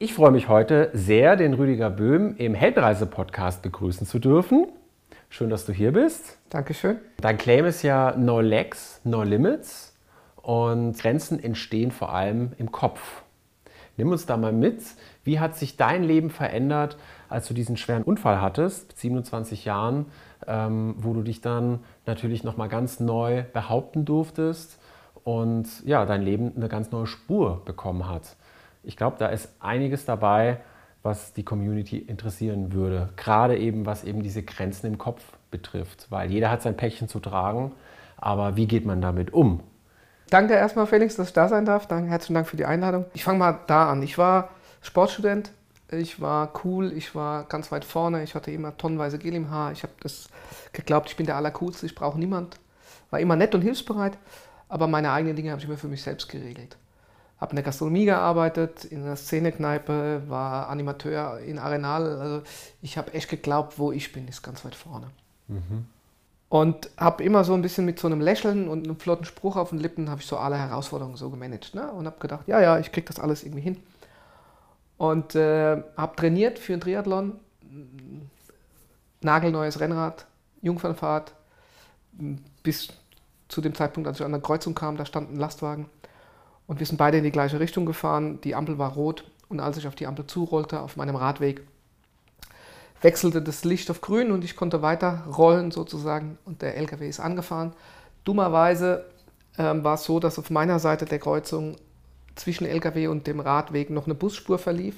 Ich freue mich heute sehr, den Rüdiger Böhm im Heldenreise-Podcast begrüßen zu dürfen. Schön, dass du hier bist. Dankeschön. Dein Claim ist ja No Legs, No Limits und Grenzen entstehen vor allem im Kopf. Nimm uns da mal mit. Wie hat sich dein Leben verändert, als du diesen schweren Unfall hattest, mit 27 Jahren, ähm, wo du dich dann natürlich nochmal ganz neu behaupten durftest und ja, dein Leben eine ganz neue Spur bekommen hat? Ich glaube, da ist einiges dabei, was die Community interessieren würde. Gerade eben, was eben diese Grenzen im Kopf betrifft. Weil jeder hat sein Päckchen zu tragen, aber wie geht man damit um? Danke erstmal, Felix, dass ich da sein darf. Danke, herzlichen Dank für die Einladung. Ich fange mal da an. Ich war Sportstudent, ich war cool, ich war ganz weit vorne, ich hatte immer tonnenweise Gel im Haar. Ich habe das geglaubt, ich bin der Allercoolste, ich brauche niemand. War immer nett und hilfsbereit, aber meine eigenen Dinge habe ich immer für mich selbst geregelt habe in der Gastronomie gearbeitet, in einer Szenekneipe, war Animateur in Arenal. Also ich habe echt geglaubt, wo ich bin, ist ganz weit vorne. Mhm. Und habe immer so ein bisschen mit so einem Lächeln und einem flotten Spruch auf den Lippen, habe ich so alle Herausforderungen so gemanagt. Ne? Und habe gedacht, ja, ja, ich kriege das alles irgendwie hin. Und äh, habe trainiert für einen Triathlon, nagelneues Rennrad, Jungfernfahrt, bis zu dem Zeitpunkt, als ich an der Kreuzung kam, da stand ein Lastwagen und wir sind beide in die gleiche Richtung gefahren. Die Ampel war rot und als ich auf die Ampel zurollte, auf meinem Radweg, wechselte das Licht auf grün und ich konnte weiter rollen sozusagen und der LKW ist angefahren. Dummerweise ähm, war es so, dass auf meiner Seite der Kreuzung zwischen LKW und dem Radweg noch eine Busspur verlief.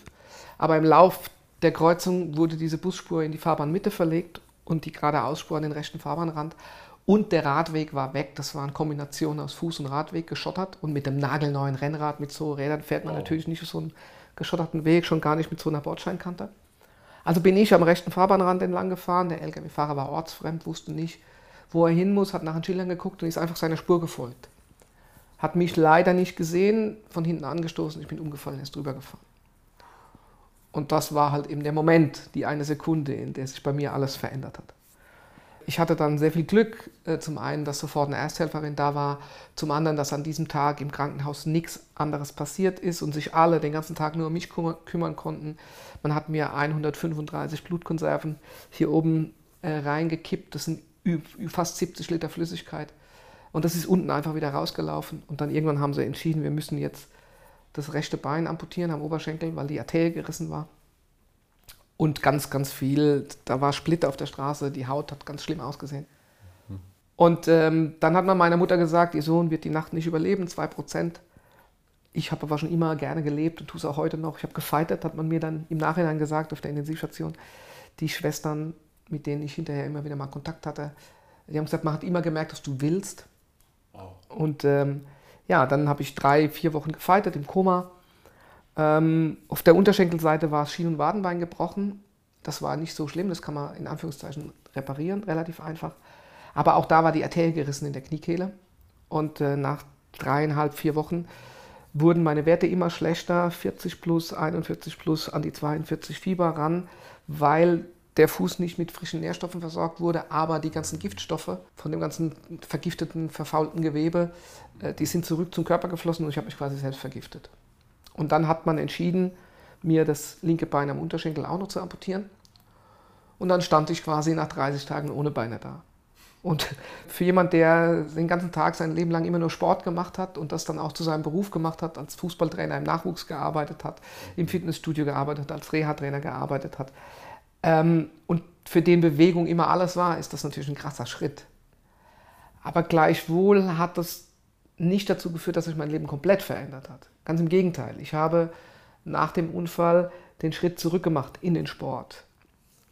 Aber im Lauf der Kreuzung wurde diese Busspur in die Fahrbahnmitte verlegt und die geradeausspur an den rechten Fahrbahnrand. Und der Radweg war weg. Das war eine Kombination aus Fuß- und Radweg, geschottert. Und mit dem nagelneuen Rennrad mit so Rädern fährt man oh. natürlich nicht so einen geschotterten Weg, schon gar nicht mit so einer Bordsteinkante. Also bin ich am rechten Fahrbahnrand entlang gefahren. Der LKW-Fahrer war ortsfremd, wusste nicht, wo er hin muss, hat nach den Schildern geguckt und ist einfach seiner Spur gefolgt. Hat mich leider nicht gesehen, von hinten angestoßen, ich bin umgefallen, er ist drüber gefahren. Und das war halt eben der Moment, die eine Sekunde, in der sich bei mir alles verändert hat. Ich hatte dann sehr viel Glück, äh, zum einen, dass sofort eine Ersthelferin da war, zum anderen, dass an diesem Tag im Krankenhaus nichts anderes passiert ist und sich alle den ganzen Tag nur um mich kümmern konnten. Man hat mir 135 Blutkonserven hier oben äh, reingekippt, das sind fast 70 Liter Flüssigkeit. Und das ist unten einfach wieder rausgelaufen. Und dann irgendwann haben sie entschieden, wir müssen jetzt das rechte Bein amputieren am Oberschenkel, weil die Arterie gerissen war und ganz, ganz viel. Da war Splitter auf der Straße, die Haut hat ganz schlimm ausgesehen. Mhm. Und ähm, dann hat man meiner Mutter gesagt, ihr Sohn wird die Nacht nicht überleben, 2%. Ich habe aber schon immer gerne gelebt und tue es auch heute noch. Ich habe gefeitet, hat man mir dann im Nachhinein gesagt auf der Intensivstation. Die Schwestern, mit denen ich hinterher immer wieder mal Kontakt hatte, die haben gesagt, man hat immer gemerkt, dass du willst. Wow. Und ähm, ja, dann habe ich drei, vier Wochen gefeitet im Koma ähm, auf der Unterschenkelseite war Schien- und Wadenbein gebrochen. Das war nicht so schlimm, das kann man in Anführungszeichen reparieren, relativ einfach. Aber auch da war die Arterie gerissen in der Kniekehle. Und äh, nach dreieinhalb, vier Wochen wurden meine Werte immer schlechter, 40 plus, 41 plus, an die 42 Fieber ran, weil der Fuß nicht mit frischen Nährstoffen versorgt wurde, aber die ganzen Giftstoffe von dem ganzen vergifteten, verfaulten Gewebe, äh, die sind zurück zum Körper geflossen und ich habe mich quasi selbst vergiftet. Und dann hat man entschieden, mir das linke Bein am Unterschenkel auch noch zu amputieren. Und dann stand ich quasi nach 30 Tagen ohne Beine da. Und für jemand, der den ganzen Tag sein Leben lang immer nur Sport gemacht hat und das dann auch zu seinem Beruf gemacht hat, als Fußballtrainer im Nachwuchs gearbeitet hat, im Fitnessstudio gearbeitet hat, als Reha-Trainer gearbeitet hat ähm, und für den Bewegung immer alles war, ist das natürlich ein krasser Schritt. Aber gleichwohl hat das nicht dazu geführt, dass sich mein Leben komplett verändert hat. Ganz im Gegenteil. Ich habe nach dem Unfall den Schritt zurückgemacht in den Sport.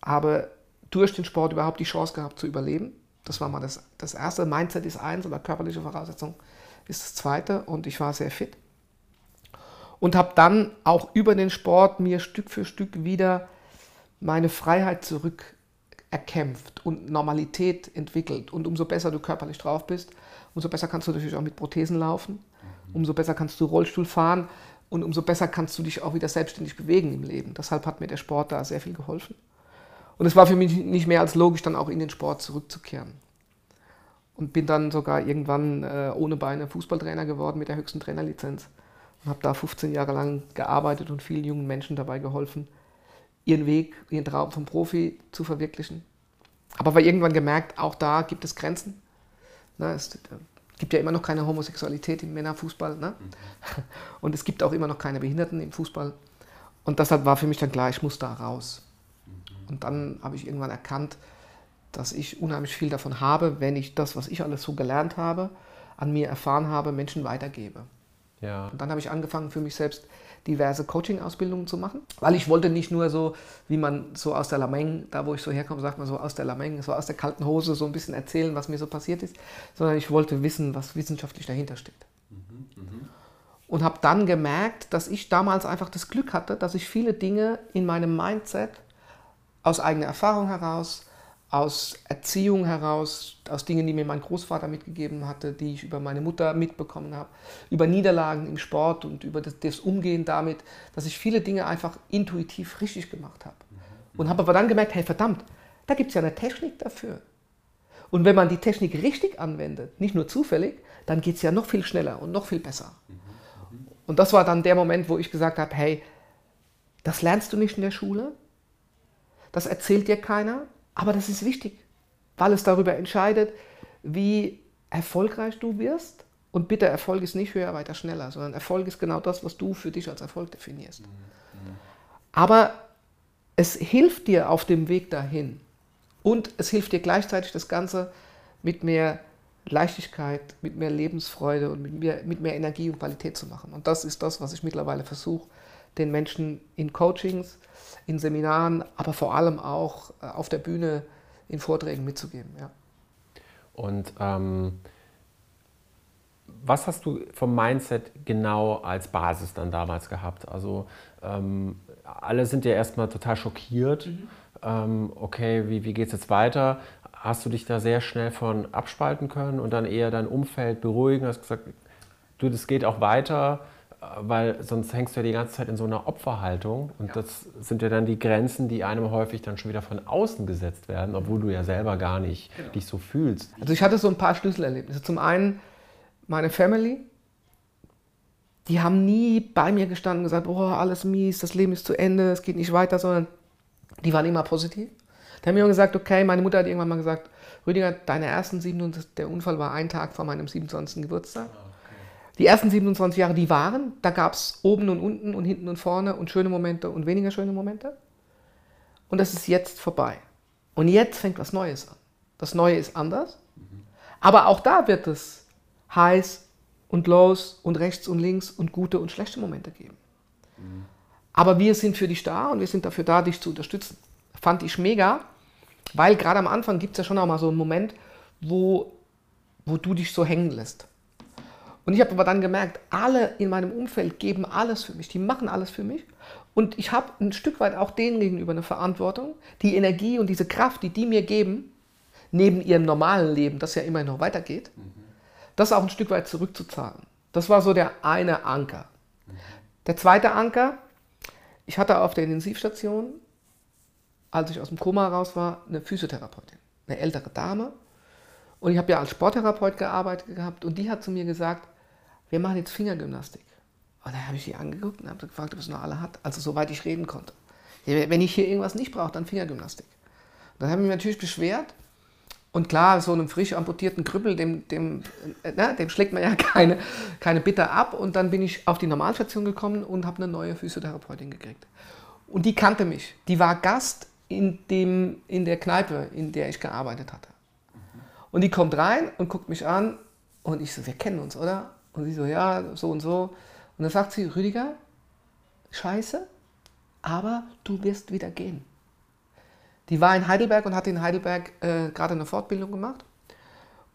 Habe durch den Sport überhaupt die Chance gehabt zu überleben. Das war mal das, das erste. Mindset ist eins, aber körperliche Voraussetzung ist das zweite. Und ich war sehr fit. Und habe dann auch über den Sport mir Stück für Stück wieder meine Freiheit zurück erkämpft und Normalität entwickelt. Und umso besser du körperlich drauf bist, umso besser kannst du natürlich auch mit Prothesen laufen. Umso besser kannst du Rollstuhl fahren und umso besser kannst du dich auch wieder selbstständig bewegen im Leben. Deshalb hat mir der Sport da sehr viel geholfen. Und es war für mich nicht mehr als logisch, dann auch in den Sport zurückzukehren. Und bin dann sogar irgendwann äh, ohne Beine Fußballtrainer geworden mit der höchsten Trainerlizenz. und habe da 15 Jahre lang gearbeitet und vielen jungen Menschen dabei geholfen, ihren Weg, ihren Traum vom Profi zu verwirklichen. Aber wir irgendwann gemerkt, auch da gibt es Grenzen. Na, es äh, gibt ja immer noch keine Homosexualität im Männerfußball. Ne? Mhm. Und es gibt auch immer noch keine Behinderten im Fußball. Und deshalb war für mich dann klar, ich muss da raus. Mhm. Und dann habe ich irgendwann erkannt, dass ich unheimlich viel davon habe, wenn ich das, was ich alles so gelernt habe, an mir erfahren habe, Menschen weitergebe. Ja. Und dann habe ich angefangen, für mich selbst diverse Coaching-Ausbildungen zu machen, weil ich wollte nicht nur so, wie man so aus der Lameng, da wo ich so herkomme, sagt man so aus der Lameng, so aus der kalten Hose so ein bisschen erzählen, was mir so passiert ist, sondern ich wollte wissen, was wissenschaftlich dahinter steht. Mhm, mh. Und habe dann gemerkt, dass ich damals einfach das Glück hatte, dass ich viele Dinge in meinem Mindset aus eigener Erfahrung heraus, aus Erziehung heraus, aus Dingen, die mir mein Großvater mitgegeben hatte, die ich über meine Mutter mitbekommen habe, über Niederlagen im Sport und über das, das Umgehen damit, dass ich viele Dinge einfach intuitiv richtig gemacht habe. Und habe aber dann gemerkt, hey verdammt, da gibt es ja eine Technik dafür. Und wenn man die Technik richtig anwendet, nicht nur zufällig, dann geht es ja noch viel schneller und noch viel besser. Und das war dann der Moment, wo ich gesagt habe, hey, das lernst du nicht in der Schule, das erzählt dir keiner, aber das ist wichtig, weil es darüber entscheidet, wie erfolgreich du wirst. Und bitte, Erfolg ist nicht höher, weiter, schneller, sondern Erfolg ist genau das, was du für dich als Erfolg definierst. Aber es hilft dir auf dem Weg dahin. Und es hilft dir gleichzeitig, das Ganze mit mehr Leichtigkeit, mit mehr Lebensfreude und mit mehr, mit mehr Energie und Qualität zu machen. Und das ist das, was ich mittlerweile versuche, den Menschen in Coachings, in Seminaren, aber vor allem auch äh, auf der Bühne in Vorträgen mitzugeben. Ja. Und ähm, was hast du vom Mindset genau als Basis dann damals gehabt? Also ähm, alle sind ja erstmal total schockiert. Mhm. Ähm, okay, wie, wie geht es jetzt weiter? Hast du dich da sehr schnell von abspalten können und dann eher dein Umfeld beruhigen? Hast gesagt, du, das geht auch weiter weil sonst hängst du ja die ganze Zeit in so einer Opferhaltung und ja. das sind ja dann die Grenzen, die einem häufig dann schon wieder von außen gesetzt werden, obwohl du ja selber gar nicht genau. dich so fühlst. Also ich hatte so ein paar Schlüsselerlebnisse. Zum einen meine Family, die haben nie bei mir gestanden und gesagt, oh, alles mies, das Leben ist zu Ende, es geht nicht weiter, sondern die waren immer positiv. Die haben mir gesagt, okay, meine Mutter hat irgendwann mal gesagt, Rüdiger, deine ersten 27, der Unfall war ein Tag vor meinem 27. Geburtstag. Die ersten 27 Jahre, die waren, da gab es oben und unten und hinten und vorne und schöne Momente und weniger schöne Momente. Und das ist jetzt vorbei. Und jetzt fängt was Neues an. Das Neue ist anders. Aber auch da wird es heiß und los und rechts und links und gute und schlechte Momente geben. Aber wir sind für dich da und wir sind dafür da, dich zu unterstützen. Fand ich mega, weil gerade am Anfang gibt es ja schon auch mal so einen Moment, wo, wo du dich so hängen lässt. Und ich habe aber dann gemerkt, alle in meinem Umfeld geben alles für mich, die machen alles für mich. Und ich habe ein Stück weit auch denen gegenüber eine Verantwortung, die Energie und diese Kraft, die die mir geben, neben ihrem normalen Leben, das ja immer noch weitergeht, das auch ein Stück weit zurückzuzahlen. Das war so der eine Anker. Der zweite Anker, ich hatte auf der Intensivstation, als ich aus dem Koma raus war, eine Physiotherapeutin, eine ältere Dame. Und ich habe ja als Sporttherapeut gearbeitet gehabt und die hat zu mir gesagt, wir machen jetzt Fingergymnastik. Und dann habe ich sie angeguckt und habe gefragt, ob es noch alle hat. Also soweit ich reden konnte. Wenn ich hier irgendwas nicht brauche, dann Fingergymnastik. Dann habe ich mich natürlich beschwert. Und klar, so einem frisch amputierten Krüppel, dem, dem, äh, na, dem schlägt man ja keine, keine Bitter ab. Und dann bin ich auf die Normalstation gekommen und habe eine neue Physiotherapeutin gekriegt. Und die kannte mich. Die war Gast in, dem, in der Kneipe, in der ich gearbeitet hatte. Und die kommt rein und guckt mich an und ich so, wir kennen uns, oder? Und sie so, ja, so und so. Und dann sagt sie, Rüdiger, scheiße, aber du wirst wieder gehen. Die war in Heidelberg und hat in Heidelberg äh, gerade eine Fortbildung gemacht.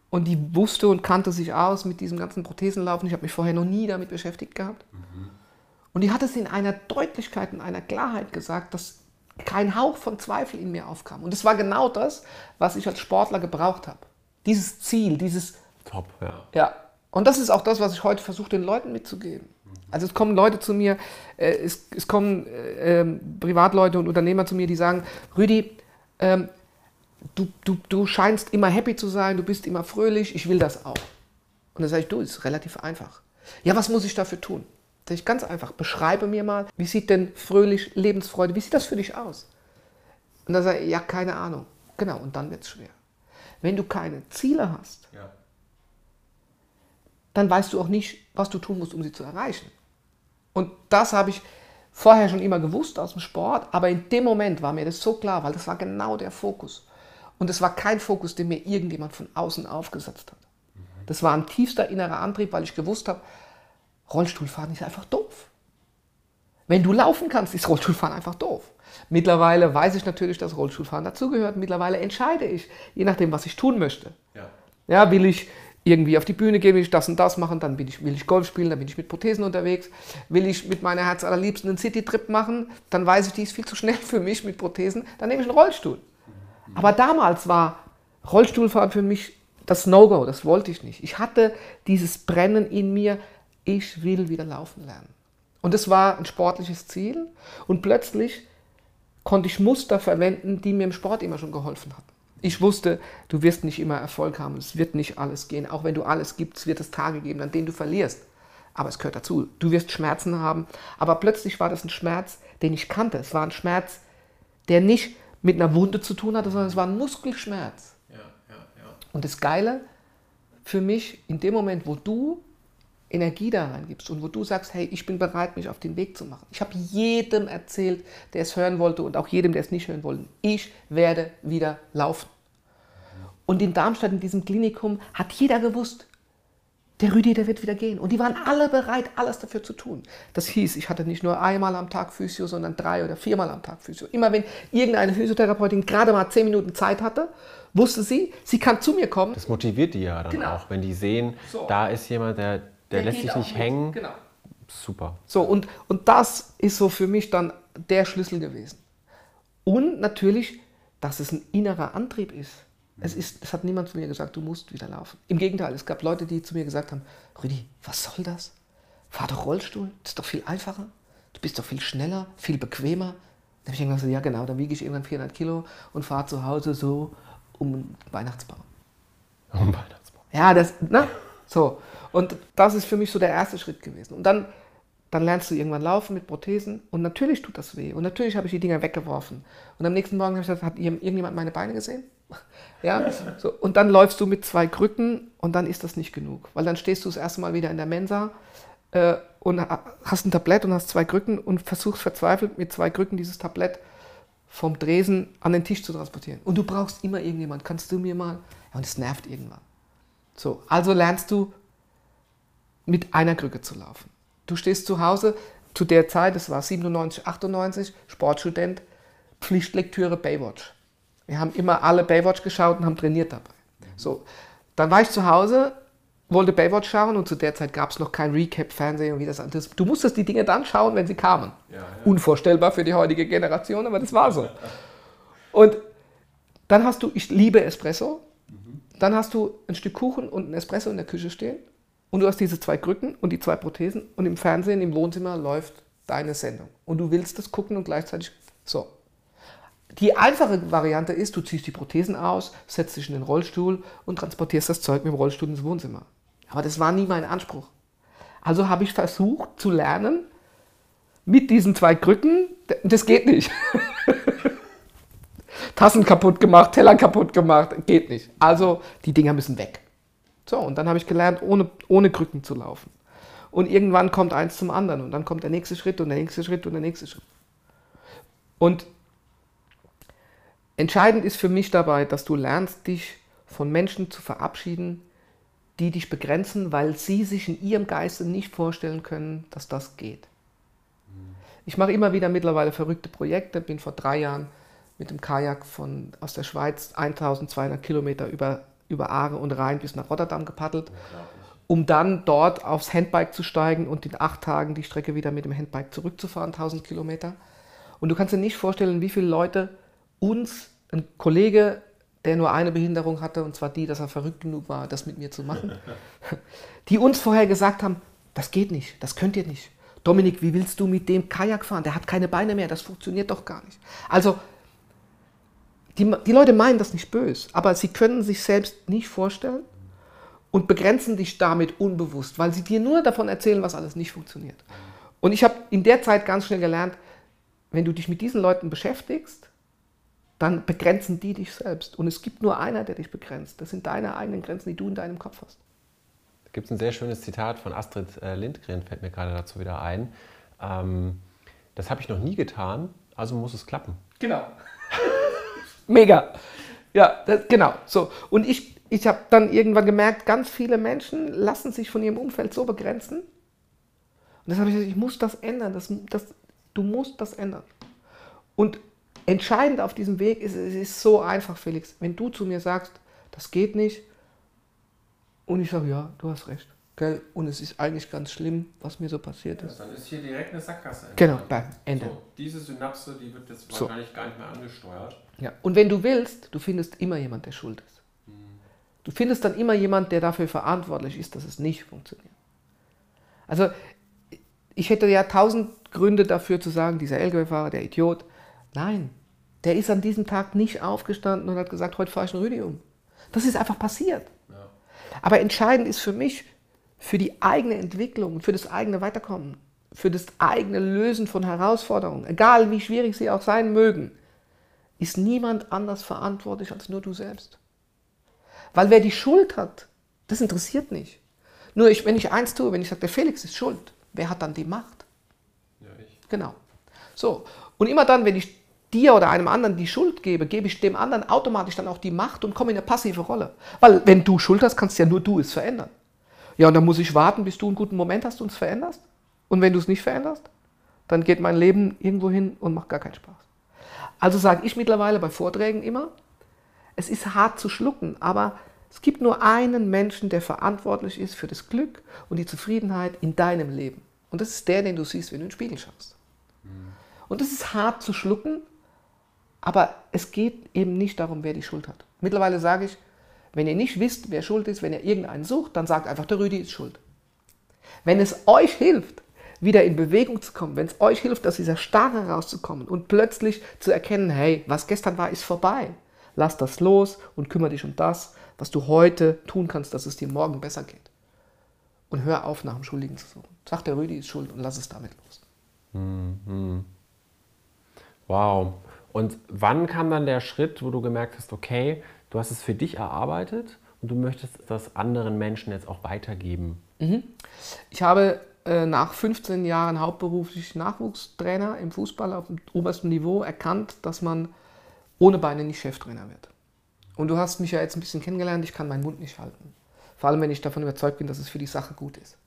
Und die wusste und kannte sich aus mit diesem ganzen Prothesenlaufen. Ich habe mich vorher noch nie damit beschäftigt gehabt. Mhm. Und die hat es in einer Deutlichkeit, in einer Klarheit gesagt, dass kein Hauch von Zweifel in mir aufkam. Und es war genau das, was ich als Sportler gebraucht habe. Dieses Ziel, dieses... Top, ja. Ja, und das ist auch das, was ich heute versuche, den Leuten mitzugeben. Also es kommen Leute zu mir, äh, es, es, kommen äh, ähm, Privatleute und Unternehmer zu mir, die sagen, Rüdi, ähm, du, du, du scheinst immer happy zu sein, du bist immer fröhlich, ich will das auch. Und dann sage ich, du, ist relativ einfach. Ja, was muss ich dafür tun? Sag ich ganz einfach, beschreibe mir mal, wie sieht denn fröhlich Lebensfreude, wie sieht das für dich aus? Und dann sage ich, ja, keine Ahnung. Genau, und dann wird es schwer. Wenn du keine Ziele hast, ja. Dann weißt du auch nicht, was du tun musst, um sie zu erreichen. Und das habe ich vorher schon immer gewusst aus dem Sport, aber in dem Moment war mir das so klar, weil das war genau der Fokus. Und es war kein Fokus, den mir irgendjemand von außen aufgesetzt hat. Das war ein tiefster innerer Antrieb, weil ich gewusst habe, Rollstuhlfahren ist einfach doof. Wenn du laufen kannst, ist Rollstuhlfahren einfach doof. Mittlerweile weiß ich natürlich, dass Rollstuhlfahren dazugehört. Mittlerweile entscheide ich, je nachdem, was ich tun möchte. Ja. ja, will ich irgendwie auf die Bühne gehen, will ich das und das machen, dann ich, will ich Golf spielen, dann bin ich mit Prothesen unterwegs. Will ich mit meiner Herz allerliebsten einen City-Trip machen, dann weiß ich, die ist viel zu schnell für mich mit Prothesen, dann nehme ich einen Rollstuhl. Aber damals war Rollstuhlfahren für mich das No-Go, das wollte ich nicht. Ich hatte dieses Brennen in mir, ich will wieder laufen lernen. Und es war ein sportliches Ziel und plötzlich konnte ich Muster verwenden, die mir im Sport immer schon geholfen hatten. Ich wusste, du wirst nicht immer Erfolg haben, es wird nicht alles gehen. Auch wenn du alles gibst, wird es Tage geben, an denen du verlierst. Aber es gehört dazu. Du wirst Schmerzen haben. Aber plötzlich war das ein Schmerz, den ich kannte. Es war ein Schmerz, der nicht mit einer Wunde zu tun hatte, sondern es war ein Muskelschmerz. Ja, ja, ja. Und das Geile für mich, in dem Moment, wo du Energie da reingibst und wo du sagst, hey, ich bin bereit, mich auf den Weg zu machen. Ich habe jedem erzählt, der es hören wollte und auch jedem, der es nicht hören wollte, ich werde wieder laufen. Und in Darmstadt, in diesem Klinikum, hat jeder gewusst, der Rüdi, der wird wieder gehen. Und die waren alle bereit, alles dafür zu tun. Das hieß, ich hatte nicht nur einmal am Tag Physio, sondern drei oder viermal am Tag Physio. Immer wenn irgendeine Physiotherapeutin gerade mal zehn Minuten Zeit hatte, wusste sie, sie kann zu mir kommen. Das motiviert die ja dann genau. auch, wenn die sehen, so. da ist jemand, der der, lässt sich nicht hängen. Genau. Super. So, und, und das ist so für mich dann der Schlüssel gewesen. Und natürlich, dass es ein innerer Antrieb ist. Es, ist, es hat niemand zu mir gesagt, du musst wieder laufen. Im Gegenteil, es gab Leute, die zu mir gesagt haben, Rüdi, was soll das? Fahr doch Rollstuhl, das ist doch viel einfacher. Du bist doch viel schneller, viel bequemer. Da habe ich irgendwann gesagt, ja genau, dann wiege ich irgendwann 400 Kilo und fahre zu Hause so um einen Weihnachtsbaum. Um Weihnachtsbaum. Ja, das, ne? So. Und das ist für mich so der erste Schritt gewesen. Und dann, dann lernst du irgendwann laufen mit Prothesen und natürlich tut das weh. Und natürlich habe ich die Dinger weggeworfen. Und am nächsten Morgen habe ich gesagt, hat irgendjemand meine Beine gesehen? ja, so. Und dann läufst du mit zwei Krücken und dann ist das nicht genug. Weil dann stehst du das erste Mal wieder in der Mensa äh, und hast ein Tablett und hast zwei Krücken und versuchst verzweifelt mit zwei Krücken dieses Tablett vom Dresen an den Tisch zu transportieren. Und du brauchst immer irgendjemand. Kannst du mir mal? Ja, und es nervt irgendwann. So, also lernst du mit einer Krücke zu laufen. Du stehst zu Hause, zu der Zeit, es war 97, 98, Sportstudent, Pflichtlektüre Baywatch. Wir haben immer alle Baywatch geschaut und haben trainiert dabei. So, dann war ich zu Hause, wollte Baywatch schauen und zu der Zeit gab es noch kein Recap-Fernsehen und wie das alles. Du musstest die Dinge dann schauen, wenn sie kamen. Ja, ja. Unvorstellbar für die heutige Generation, aber das war so. Und dann hast du, ich liebe Espresso, mhm. dann hast du ein Stück Kuchen und ein Espresso in der Küche stehen und du hast diese zwei Krücken und die zwei Prothesen und im Fernsehen, im Wohnzimmer läuft deine Sendung. Und du willst das gucken und gleichzeitig so. Die einfache Variante ist, du ziehst die Prothesen aus, setzt dich in den Rollstuhl und transportierst das Zeug mit dem Rollstuhl ins Wohnzimmer. Aber das war nie mein Anspruch. Also habe ich versucht zu lernen, mit diesen zwei Krücken, das geht nicht. Tassen kaputt gemacht, Teller kaputt gemacht, geht nicht. Also die Dinger müssen weg. So, und dann habe ich gelernt, ohne, ohne Krücken zu laufen. Und irgendwann kommt eins zum anderen und dann kommt der nächste Schritt und der nächste Schritt und der nächste Schritt. Und entscheidend ist für mich dabei, dass du lernst, dich von Menschen zu verabschieden, die dich begrenzen, weil sie sich in ihrem Geiste nicht vorstellen können, dass das geht. Ich mache immer wieder mittlerweile verrückte Projekte, bin vor drei Jahren mit dem Kajak von, aus der Schweiz 1200 Kilometer über über Aare und Rhein bis nach Rotterdam gepaddelt, um dann dort aufs Handbike zu steigen und in acht Tagen die Strecke wieder mit dem Handbike zurückzufahren, 1000 Kilometer. Und du kannst dir nicht vorstellen, wie viele Leute uns, ein Kollege, der nur eine Behinderung hatte, und zwar die, dass er verrückt genug war, das mit mir zu machen, die uns vorher gesagt haben, das geht nicht, das könnt ihr nicht. Dominik, wie willst du mit dem Kajak fahren? Der hat keine Beine mehr, das funktioniert doch gar nicht. Also die, die Leute meinen das nicht böse, aber sie können sich selbst nicht vorstellen. und begrenzen dich damit unbewusst, weil sie dir nur davon erzählen, was alles nicht funktioniert. Und ich habe in der Zeit ganz schnell gelernt, wenn du dich mit diesen Leuten beschäftigst, dann begrenzen die dich selbst. Und es gibt nur einer, der dich begrenzt. Das sind deine eigenen Grenzen, die du in deinem Kopf hast. Da gibt es ein sehr schönes Zitat von Astrid äh, Lindgren, fällt mir gerade dazu wieder ein. Ähm, das habe ich noch nie getan, also muss es klappen. Genau. Mega. Ja, das, genau. So. Und ich, ich habe dann irgendwann gemerkt, ganz viele Menschen lassen sich von ihrem Umfeld so begrenzen. Und deshalb habe ich gesagt, ich muss das ändern. Das, das, du musst das ändern. Und entscheidend auf diesem Weg ist, es ist so einfach, Felix. Wenn du zu mir sagst, das geht nicht, und ich sage, ja, du hast recht. Gell? Und es ist eigentlich ganz schlimm, was mir so passiert ist. Ja, dann ist hier direkt eine Sackgasse. Genau, beim Ende. So, diese Synapse, die wird jetzt so. wahrscheinlich gar nicht mehr angesteuert. Ja. Und wenn du willst, du findest immer jemand, der schuld ist. Hm. Du findest dann immer jemand, der dafür verantwortlich ist, dass es nicht funktioniert. Also ich hätte ja tausend Gründe dafür zu sagen, dieser LKW-Fahrer, der Idiot. Nein, der ist an diesem Tag nicht aufgestanden und hat gesagt, heute fahre ich ein Rüdi um. Das ist einfach passiert. Ja. Aber entscheidend ist für mich, für die eigene Entwicklung, für das eigene Weiterkommen, für das eigene Lösen von Herausforderungen, egal wie schwierig sie auch sein mögen, ist niemand anders verantwortlich als nur du selbst. Weil wer die Schuld hat, das interessiert nicht. Nur ich, wenn ich eins tue, wenn ich sage, der Felix ist schuld, wer hat dann die Macht? Ja, ich. Genau. So. Und immer dann, wenn ich dir oder einem anderen die Schuld gebe, gebe ich dem anderen automatisch dann auch die Macht und komme in eine passive Rolle. Weil wenn du Schuld hast, kannst ja nur du es verändern. Ja, und dann muss ich warten, bis du einen guten Moment hast und es veränderst. Und wenn du es nicht veränderst, dann geht mein Leben irgendwo hin und macht gar keinen Spaß. Also sage ich mittlerweile bei Vorträgen immer, es ist hart zu schlucken, aber es gibt nur einen Menschen, der verantwortlich ist für das Glück und die Zufriedenheit in deinem Leben. Und das ist der, den du siehst, wenn du in den Spiegel schaust. Mhm. Und das ist hart zu schlucken, aber es geht eben nicht darum, wer die Schuld hat. Mittlerweile sage ich, wenn ihr nicht wisst, wer schuld ist, wenn ihr irgendeinen sucht, dann sagt einfach, der Rüdi ist schuld. Wenn es euch hilft, wieder in Bewegung zu kommen, wenn es euch hilft, aus dieser Starre rauszukommen und plötzlich zu erkennen, hey, was gestern war, ist vorbei. Lass das los und kümmere dich um das, was du heute tun kannst, dass es dir morgen besser geht. Und hör auf, nach dem Schuldigen zu suchen. Sag, der Rüdi ist schuld und lass es damit los. Mhm. Wow. Und wann kam dann der Schritt, wo du gemerkt hast, okay, du hast es für dich erarbeitet und du möchtest das anderen Menschen jetzt auch weitergeben? Mhm. Ich habe äh, nach 15 Jahren hauptberuflich Nachwuchstrainer im Fußball auf dem obersten Niveau erkannt, dass man ohne Beine nicht Cheftrainer wird. Und du hast mich ja jetzt ein bisschen kennengelernt, ich kann meinen Mund nicht halten. Vor allem, wenn ich davon überzeugt bin, dass es für die Sache gut ist.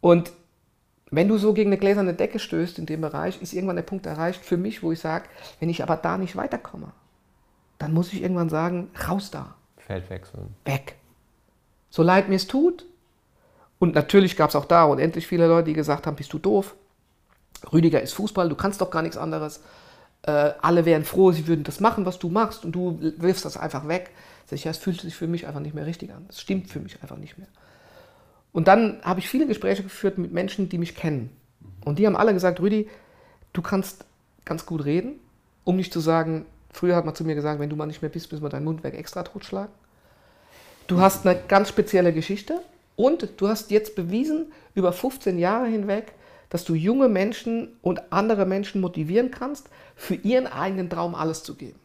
Und wenn du so gegen eine gläserne Decke stößt in dem Bereich, ist irgendwann der Punkt erreicht für mich, wo ich sage, wenn ich aber da nicht weiterkomme, dann muss ich irgendwann sagen, raus da. Feld wechseln. Weg. So leid mir es tut. Und natürlich gab es auch da unendlich viele Leute, die gesagt haben, bist du doof? Rüdiger ist Fußball, du kannst doch gar nichts anderes. Äh, alle wären froh, sie würden das machen, was du machst und du wirfst das einfach weg. Sag ich, ja, es fühlt sich für mich einfach nicht mehr richtig an. Es stimmt für mich einfach nicht mehr. Und dann habe ich viele Gespräche geführt mit Menschen, die mich kennen. Und die haben alle gesagt, Rüdi, du kannst ganz gut reden, um nicht zu sagen, Früher hat man zu mir gesagt, wenn du mal nicht mehr bist, müssen wir deinen Mundwerk extra totschlagen. Du hast eine ganz spezielle Geschichte und du hast jetzt bewiesen, über 15 Jahre hinweg, dass du junge Menschen und andere Menschen motivieren kannst, für ihren eigenen Traum alles zu geben.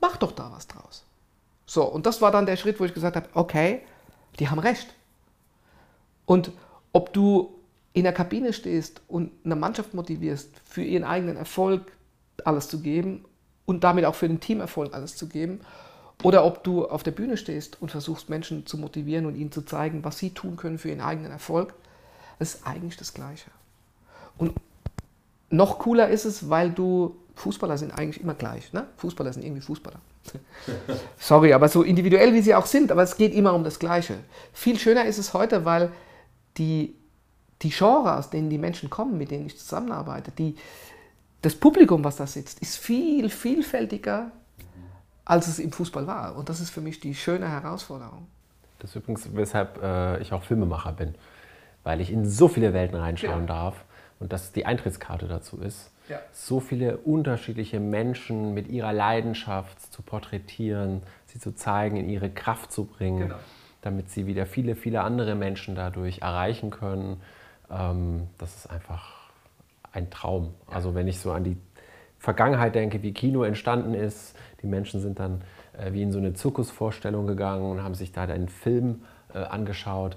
Mach doch da was draus. So, und das war dann der Schritt, wo ich gesagt habe, okay, die haben recht. Und ob du in der Kabine stehst und eine Mannschaft motivierst, für ihren eigenen Erfolg alles zu geben und damit auch für den Teamerfolg alles zu geben. Oder ob du auf der Bühne stehst und versuchst, Menschen zu motivieren und ihnen zu zeigen, was sie tun können für ihren eigenen Erfolg. Das ist eigentlich das Gleiche. Und noch cooler ist es, weil du, Fußballer sind eigentlich immer gleich. Ne? Fußballer sind irgendwie Fußballer. Sorry, aber so individuell wie sie auch sind, aber es geht immer um das Gleiche. Viel schöner ist es heute, weil die, die Genres, aus denen die Menschen kommen, mit denen ich zusammenarbeite, die, das Publikum, was da sitzt, ist viel vielfältiger, als es im Fußball war. Und das ist für mich die schöne Herausforderung. Das ist übrigens, weshalb äh, ich auch Filmemacher bin, weil ich in so viele Welten reinschauen ja. darf und das die Eintrittskarte dazu ist. Ja. So viele unterschiedliche Menschen mit ihrer Leidenschaft zu porträtieren, sie zu zeigen, in ihre Kraft zu bringen. Genau. Damit sie wieder viele, viele andere Menschen dadurch erreichen können. Ähm, das ist einfach ein Traum. Also wenn ich so an die Vergangenheit denke, wie Kino entstanden ist, die Menschen sind dann äh, wie in so eine Zirkusvorstellung gegangen und haben sich da einen Film äh, angeschaut.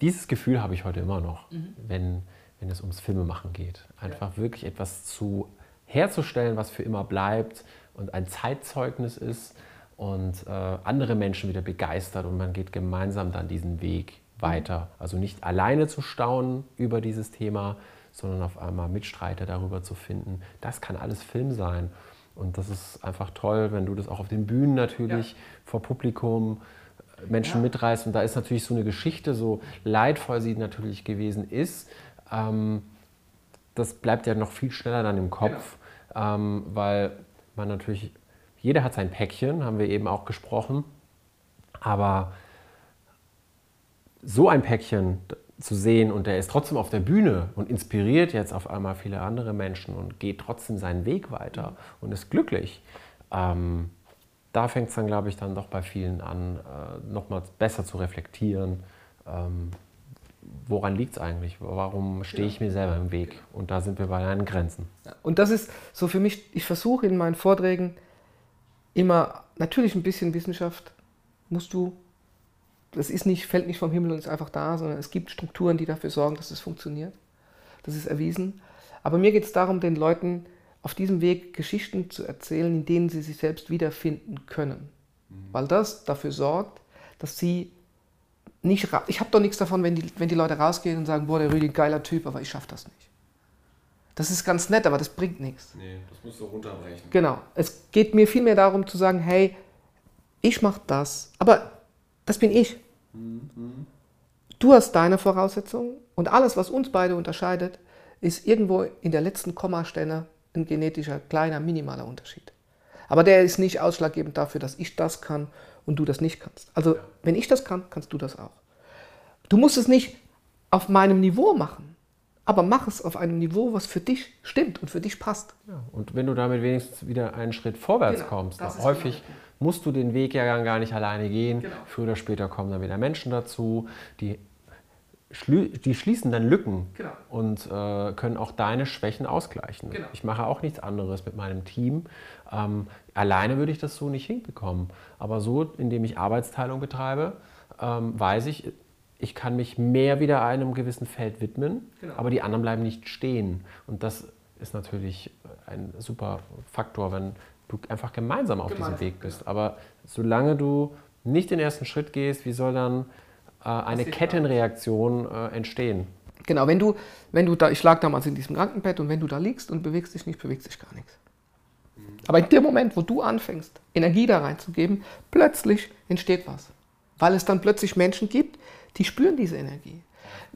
Dieses Gefühl habe ich heute immer noch, mhm. wenn, wenn es ums Filmemachen geht. Einfach ja. wirklich etwas zu herzustellen, was für immer bleibt und ein Zeitzeugnis ist und äh, andere Menschen wieder begeistert und man geht gemeinsam dann diesen Weg weiter. Also nicht alleine zu staunen über dieses Thema, sondern auf einmal Mitstreiter darüber zu finden. Das kann alles Film sein. Und das ist einfach toll, wenn du das auch auf den Bühnen natürlich ja. vor Publikum äh, Menschen ja. mitreißt. Und da ist natürlich so eine Geschichte, so leidvoll sie natürlich gewesen ist, ähm, das bleibt ja noch viel schneller dann im Kopf, genau. ähm, weil man natürlich jeder hat sein Päckchen, haben wir eben auch gesprochen. Aber so ein Päckchen zu sehen und der ist trotzdem auf der Bühne und inspiriert jetzt auf einmal viele andere Menschen und geht trotzdem seinen Weg weiter und ist glücklich. Ähm, da fängt es dann, glaube ich, dann doch bei vielen an, äh, nochmal besser zu reflektieren. Ähm, woran liegt es eigentlich? Warum stehe ich mir selber im Weg? Und da sind wir bei deinen Grenzen. Und das ist so für mich, ich versuche in meinen Vorträgen immer natürlich ein bisschen Wissenschaft musst du. Das ist nicht, fällt nicht vom Himmel und ist einfach da, sondern es gibt Strukturen, die dafür sorgen, dass es funktioniert. Das ist erwiesen. Aber mir geht es darum, den Leuten auf diesem Weg Geschichten zu erzählen, in denen sie sich selbst wiederfinden können. Mhm. Weil das dafür sorgt, dass sie nicht. Ich habe doch nichts davon, wenn die, wenn die Leute rausgehen und sagen: Boah, der Rüdi, geiler Typ, aber ich schaffe das nicht. Das ist ganz nett, aber das bringt nichts. Nee, das musst du runterbrechen. Genau. Es geht mir vielmehr darum zu sagen, hey, ich mache das, aber das bin ich. Mhm. Du hast deine Voraussetzungen und alles, was uns beide unterscheidet, ist irgendwo in der letzten Kommastelle ein genetischer, kleiner, minimaler Unterschied. Aber der ist nicht ausschlaggebend dafür, dass ich das kann und du das nicht kannst. Also, ja. wenn ich das kann, kannst du das auch. Du musst es nicht auf meinem Niveau machen aber mach es auf einem Niveau, was für dich stimmt und für dich passt. Ja, und wenn du damit wenigstens wieder einen Schritt vorwärts genau, kommst, häufig genau. musst du den Weg ja gar nicht alleine gehen. Genau. Früher oder später kommen dann wieder Menschen dazu, die, die schließen dann Lücken genau. und äh, können auch deine Schwächen ausgleichen. Genau. Ich mache auch nichts anderes mit meinem Team. Ähm, alleine würde ich das so nicht hinbekommen. Aber so, indem ich Arbeitsteilung betreibe, ähm, weiß ich, ich kann mich mehr wieder einem gewissen Feld widmen, genau. aber die anderen bleiben nicht stehen. Und das ist natürlich ein super Faktor, wenn du einfach gemeinsam auf gemeinsam, diesem Weg bist. Genau. Aber solange du nicht den ersten Schritt gehst, wie soll dann äh, eine Kettenreaktion äh, entstehen? Genau, wenn du, wenn du da, ich lag damals in diesem Krankenbett und wenn du da liegst und bewegst dich nicht, bewegt sich gar nichts. Mhm. Aber in dem Moment, wo du anfängst, Energie da reinzugeben, plötzlich entsteht was. Weil es dann plötzlich Menschen gibt, die spüren diese Energie.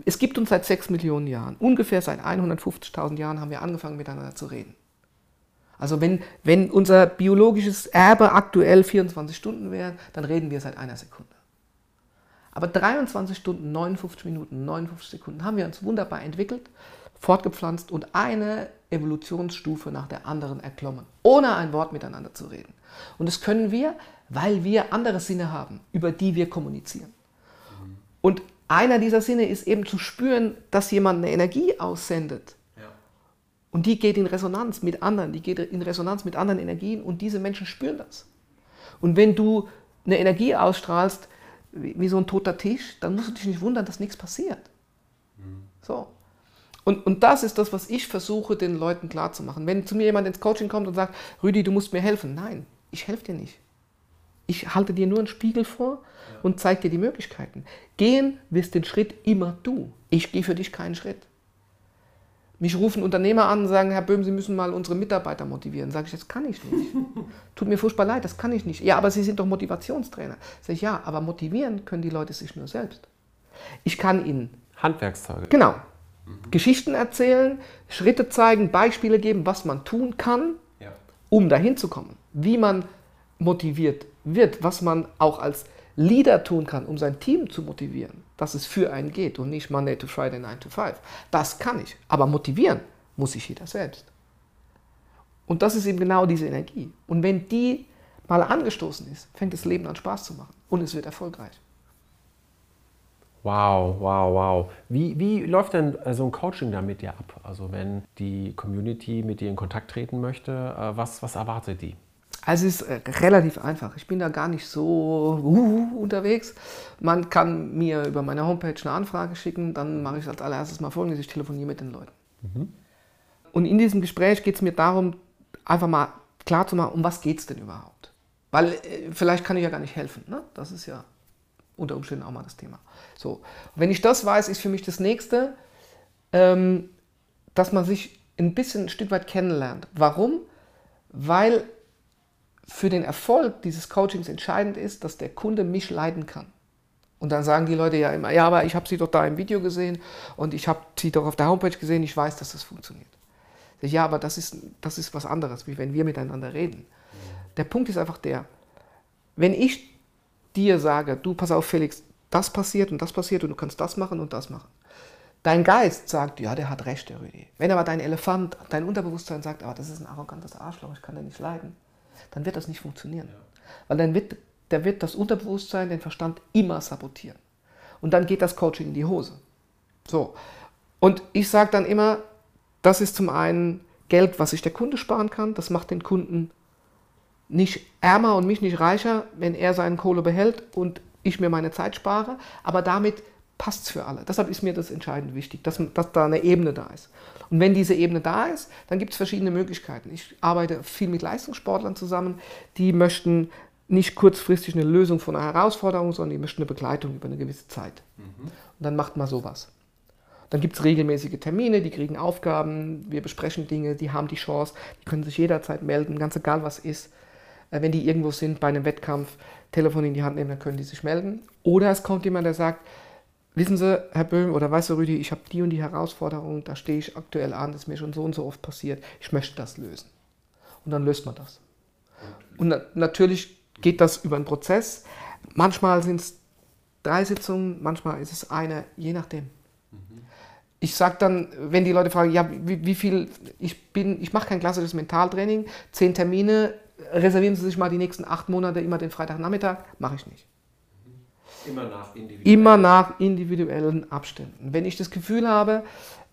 Es gibt uns seit sechs Millionen Jahren. Ungefähr seit 150.000 Jahren haben wir angefangen miteinander zu reden. Also wenn, wenn unser biologisches Erbe aktuell 24 Stunden wäre, dann reden wir seit einer Sekunde. Aber 23 Stunden, 59 Minuten, 59 Sekunden haben wir uns wunderbar entwickelt, fortgepflanzt und eine Evolutionsstufe nach der anderen erklommen, ohne ein Wort miteinander zu reden. Und das können wir, weil wir andere Sinne haben, über die wir kommunizieren. Und einer dieser Sinne ist eben zu spüren, dass jemand eine Energie aussendet. Ja. Und die geht in Resonanz mit anderen, die geht in Resonanz mit anderen Energien und diese Menschen spüren das. Und wenn du eine Energie ausstrahlst, wie, so ein toter Tisch, dann musst du dich nicht wundern, dass nichts passiert. Mhm. So. Und, und das ist das, was ich versuche, den Leuten klarzumachen. Wenn zu mir jemand ins Coaching kommt und sagt, Rüdi, du musst mir helfen. Nein, ich helfe dir nicht. Ich halte dir nur einen Spiegel vor und zeige dir die Möglichkeiten. Gehen wirst den Schritt immer du. Ich gehe für dich keinen Schritt. Mich rufen Unternehmer an und sagen, Herr Böhm, Sie müssen mal unsere Mitarbeiter motivieren. Sage ich, das kann ich nicht. Tut mir furchtbar leid, das kann ich nicht. Ja, aber Sie sind doch Motivationstrainer. Sage ich, ja, aber motivieren können die Leute sich nur selbst. Ich kann ihnen Handwerkszeuge. Genau. Mhm. Geschichten erzählen, Schritte zeigen, Beispiele geben, was man tun kann, ja. um dahin zu kommen. Wie man motiviert wird, was man auch als Leader tun kann, um sein Team zu motivieren, dass es für einen geht und nicht Monday to Friday, 9 to 5. Das kann ich. Aber motivieren muss sich jeder selbst. Und das ist eben genau diese Energie. Und wenn die mal angestoßen ist, fängt das Leben an Spaß zu machen und es wird erfolgreich. Wow, wow, wow. Wie, wie läuft denn äh, so ein Coaching da mit dir ab? Also wenn die Community mit dir in Kontakt treten möchte, äh, was, was erwartet die? Also es ist äh, relativ einfach. Ich bin da gar nicht so uh, unterwegs. Man kann mir über meine Homepage eine Anfrage schicken, dann mache ich als allererstes mal folgendes, ich telefoniere mit den Leuten. Mhm. Und in diesem Gespräch geht es mir darum, einfach mal klar zu machen, um was geht es denn überhaupt? Weil äh, vielleicht kann ich ja gar nicht helfen. Ne? Das ist ja unter Umständen auch mal das Thema. So, wenn ich das weiß, ist für mich das nächste, ähm, dass man sich ein bisschen ein Stück weit kennenlernt. Warum? Weil für den Erfolg dieses Coachings entscheidend ist, dass der Kunde mich leiden kann. Und dann sagen die Leute ja immer, ja, aber ich habe sie doch da im Video gesehen und ich habe sie doch auf der Homepage gesehen, ich weiß, dass das funktioniert. Ja, aber das ist, das ist was anderes, wie wenn wir miteinander reden. Der Punkt ist einfach der, wenn ich dir sage, du pass auf Felix, das passiert und das passiert und du kannst das machen und das machen. Dein Geist sagt, ja, der hat recht, der Rüdi. Wenn aber dein Elefant, dein Unterbewusstsein sagt, aber das ist ein arrogantes Arschloch, ich kann den nicht leiden, dann wird das nicht funktionieren. Ja. Weil dann wird, der wird das Unterbewusstsein, den Verstand immer sabotieren. Und dann geht das Coaching in die Hose. So. Und ich sage dann immer, das ist zum einen Geld, was sich der Kunde sparen kann, das macht den Kunden nicht ärmer und mich nicht reicher, wenn er seinen Kohle behält und ich mir meine Zeit spare, aber damit passt es für alle. Deshalb ist mir das entscheidend wichtig, dass, dass da eine Ebene da ist. Und wenn diese Ebene da ist, dann gibt es verschiedene Möglichkeiten. Ich arbeite viel mit Leistungssportlern zusammen, die möchten nicht kurzfristig eine Lösung von einer Herausforderung, sondern die möchten eine Begleitung über eine gewisse Zeit. Mhm. Und dann macht man sowas. Dann gibt es regelmäßige Termine, die kriegen Aufgaben, wir besprechen Dinge, die haben die Chance, die können sich jederzeit melden, ganz egal was ist. Äh, wenn die irgendwo sind bei einem Wettkampf, Telefon in die Hand nehmen, dann können die sich melden. Oder es kommt jemand, der sagt, wissen Sie, Herr Böhm oder weißt du, Rüdi, ich habe die und die Herausforderung, da stehe ich aktuell an, das ist mir schon so und so oft passiert, ich möchte das lösen. Und dann löst man das. Und na natürlich geht das über einen Prozess. Manchmal sind es drei Sitzungen, manchmal ist es eine, je nachdem. Ich sage dann, wenn die Leute fragen, ja, wie, wie viel, ich ich mache kein klassisches Mentaltraining, zehn Termine, reservieren Sie sich mal die nächsten acht Monate immer den Freitagnachmittag. Mache ich nicht. Immer nach individuellen, immer nach individuellen Abständen. Wenn ich das Gefühl habe,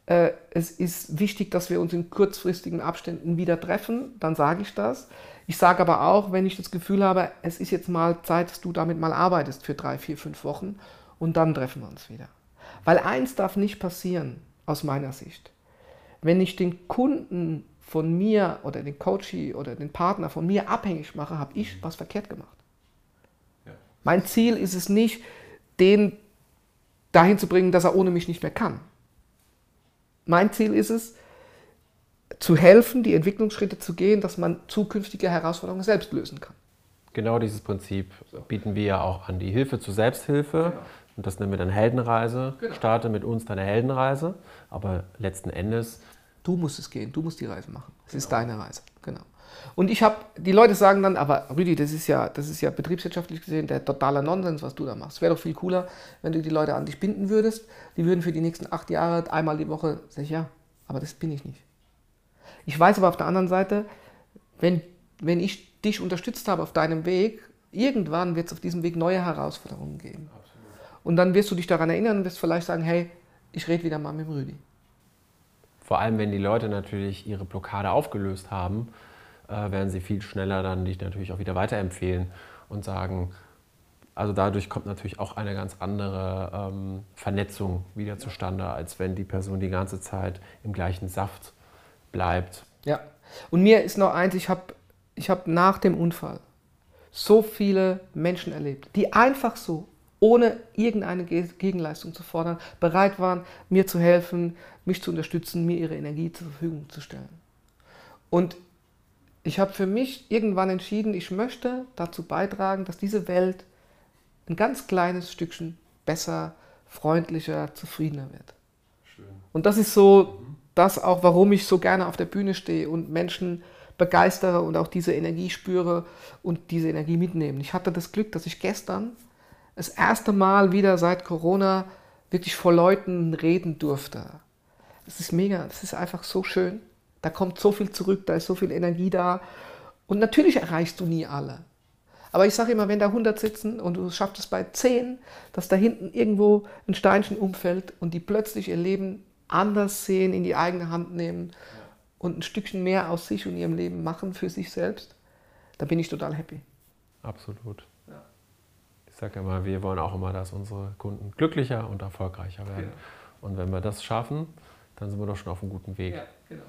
äh, es ist wichtig, dass wir uns in kurzfristigen Abständen wieder treffen, dann sage ich das. Ich sage aber auch, wenn ich das Gefühl habe, es ist jetzt mal Zeit, dass du damit mal arbeitest für drei, vier, fünf Wochen und dann treffen wir uns wieder. Weil eins darf nicht passieren, aus meiner Sicht. Wenn ich den Kunden von mir oder den Coachie oder den Partner von mir abhängig mache, habe ich was verkehrt gemacht. Mein Ziel ist es nicht, den dahin zu bringen, dass er ohne mich nicht mehr kann. Mein Ziel ist es, zu helfen, die Entwicklungsschritte zu gehen, dass man zukünftige Herausforderungen selbst lösen kann. Genau dieses Prinzip bieten wir ja auch an. Die Hilfe zur Selbsthilfe. Genau. Und das nennen wir dann Heldenreise. Genau. Starte mit uns deine Heldenreise. Aber letzten Endes Du musst es gehen, du musst die Reise machen. Es genau. ist deine Reise, genau. Und ich habe, die Leute sagen dann, aber Rüdi, das ist ja, das ist ja betriebswirtschaftlich gesehen der totale Nonsens, was du da machst. Es wäre doch viel cooler, wenn du die Leute an dich binden würdest. Die würden für die nächsten acht Jahre einmal die Woche, sag ich ja, aber das bin ich nicht. Ich weiß aber auf der anderen Seite, wenn, wenn ich dich unterstützt habe auf deinem Weg, irgendwann wird es auf diesem Weg neue Herausforderungen geben. Absolut. Und dann wirst du dich daran erinnern und wirst vielleicht sagen, hey, ich rede wieder mal mit dem Rüdi. Vor allem, wenn die Leute natürlich ihre Blockade aufgelöst haben, äh, werden sie viel schneller dann dich natürlich auch wieder weiterempfehlen und sagen, also dadurch kommt natürlich auch eine ganz andere ähm, Vernetzung wieder zustande, als wenn die Person die ganze Zeit im gleichen Saft bleibt. Ja, und mir ist noch eins, ich habe ich hab nach dem Unfall so viele Menschen erlebt, die einfach so ohne irgendeine Gegenleistung zu fordern, bereit waren, mir zu helfen, mich zu unterstützen, mir ihre Energie zur Verfügung zu stellen. Und ich habe für mich irgendwann entschieden, ich möchte dazu beitragen, dass diese Welt ein ganz kleines Stückchen besser, freundlicher, zufriedener wird. Schön. Und das ist so mhm. das auch, warum ich so gerne auf der Bühne stehe und Menschen begeistere und auch diese Energie spüre und diese Energie mitnehme. Ich hatte das Glück, dass ich gestern das erste Mal wieder seit Corona wirklich vor Leuten reden durfte. Das ist mega, das ist einfach so schön. Da kommt so viel zurück, da ist so viel Energie da. Und natürlich erreichst du nie alle. Aber ich sage immer, wenn da 100 sitzen und du schaffst es bei 10, dass da hinten irgendwo ein Steinchen umfällt und die plötzlich ihr Leben anders sehen, in die eigene Hand nehmen und ein Stückchen mehr aus sich und ihrem Leben machen für sich selbst, dann bin ich total happy. Absolut. Ich sage immer, wir wollen auch immer, dass unsere Kunden glücklicher und erfolgreicher werden. Genau. Und wenn wir das schaffen, dann sind wir doch schon auf einem guten Weg. genau.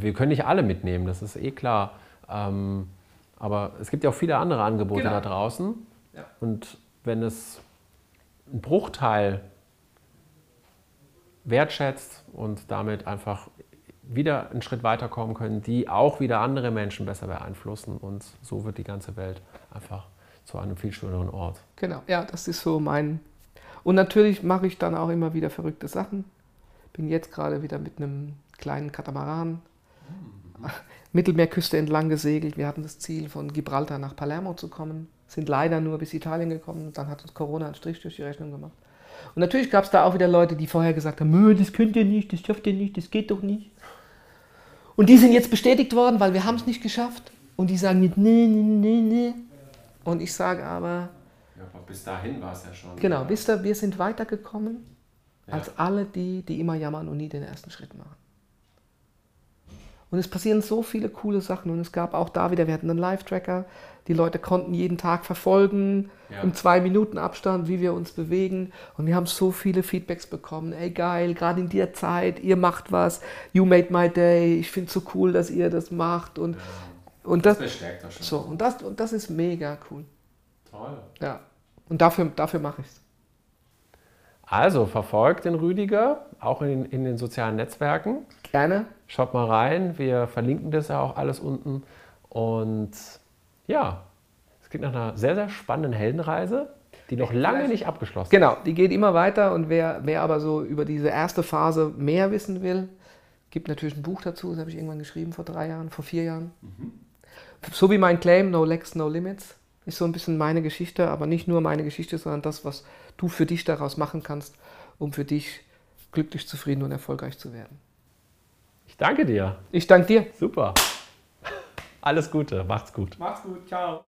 Wir können nicht alle mitnehmen, das ist eh klar. Ähm, aber es gibt ja auch viele andere Angebote Genau. da draußen. Ja. Und wenn es ein Bruchteil wertschätzt und damit einfach wieder einen Schritt weiterkommen können, die auch wieder andere Menschen besser beeinflussen. Und so wird die ganze Welt einfach zu einem viel schöneren Ort. Genau, ja, das ist so mein. Und natürlich mache ich dann auch immer wieder verrückte Sachen. Bin jetzt gerade wieder mit einem kleinen Katamaran Mittelmeerküste entlang gesegelt. Wir hatten das Ziel, von Gibraltar nach Palermo zu kommen. Sind leider nur bis Italien gekommen. Dann hat uns Corona einen Strich durch die Rechnung gemacht. Und natürlich gab es da auch wieder Leute, die vorher gesagt haben: "Mö, Das könnt ihr nicht, das schafft ihr nicht, das geht doch nicht. Und die sind jetzt bestätigt worden, weil wir haben es nicht geschafft. Und die sagen jetzt: Nee, nee, nee, nee. Und ich sage aber: Ja, aber bis dahin war es ja schon. Genau, wisst ihr, wir sind weitergekommen Ja. als alle die, die immer jammern und nie den ersten Schritt machen. Und es passieren so viele coole Sachen und es gab auch da wieder, wir hatten einen Live-Tracker, die Leute konnten jeden Tag verfolgen, Ja. im zwei Minuten Abstand, wie wir uns bewegen und wir haben so viele Feedbacks bekommen, ey geil, gerade in der Zeit, ihr macht was, you made my day, ich finde es so cool, dass ihr das macht und, und das, bestärkt das schon. so, und das, und das ist mega cool, Toll. ja. Und dafür, dafür mache ich es. Also verfolgt den Rüdiger, auch in, in den sozialen Netzwerken. Gerne. Schaut mal rein, wir verlinken das ja auch alles unten. Und ja, es klingt nach einer sehr, sehr spannenden Heldenreise, die noch lange nicht abgeschlossen ist. Genau, die geht immer weiter und wer, wer aber so über diese erste Phase mehr wissen will, gibt natürlich ein Buch dazu, das habe ich irgendwann geschrieben vor drei Jahren, vor vier Jahren. So wie mein Claim, No Legs, No Limits, ist so ein bisschen meine Geschichte, aber nicht nur meine Geschichte, sondern das, was du für dich daraus machen kannst, um für dich glücklich, zufrieden und erfolgreich zu werden. Ich danke dir. Ich danke dir. Super. Alles Gute, macht's gut. Mach's gut, ciao.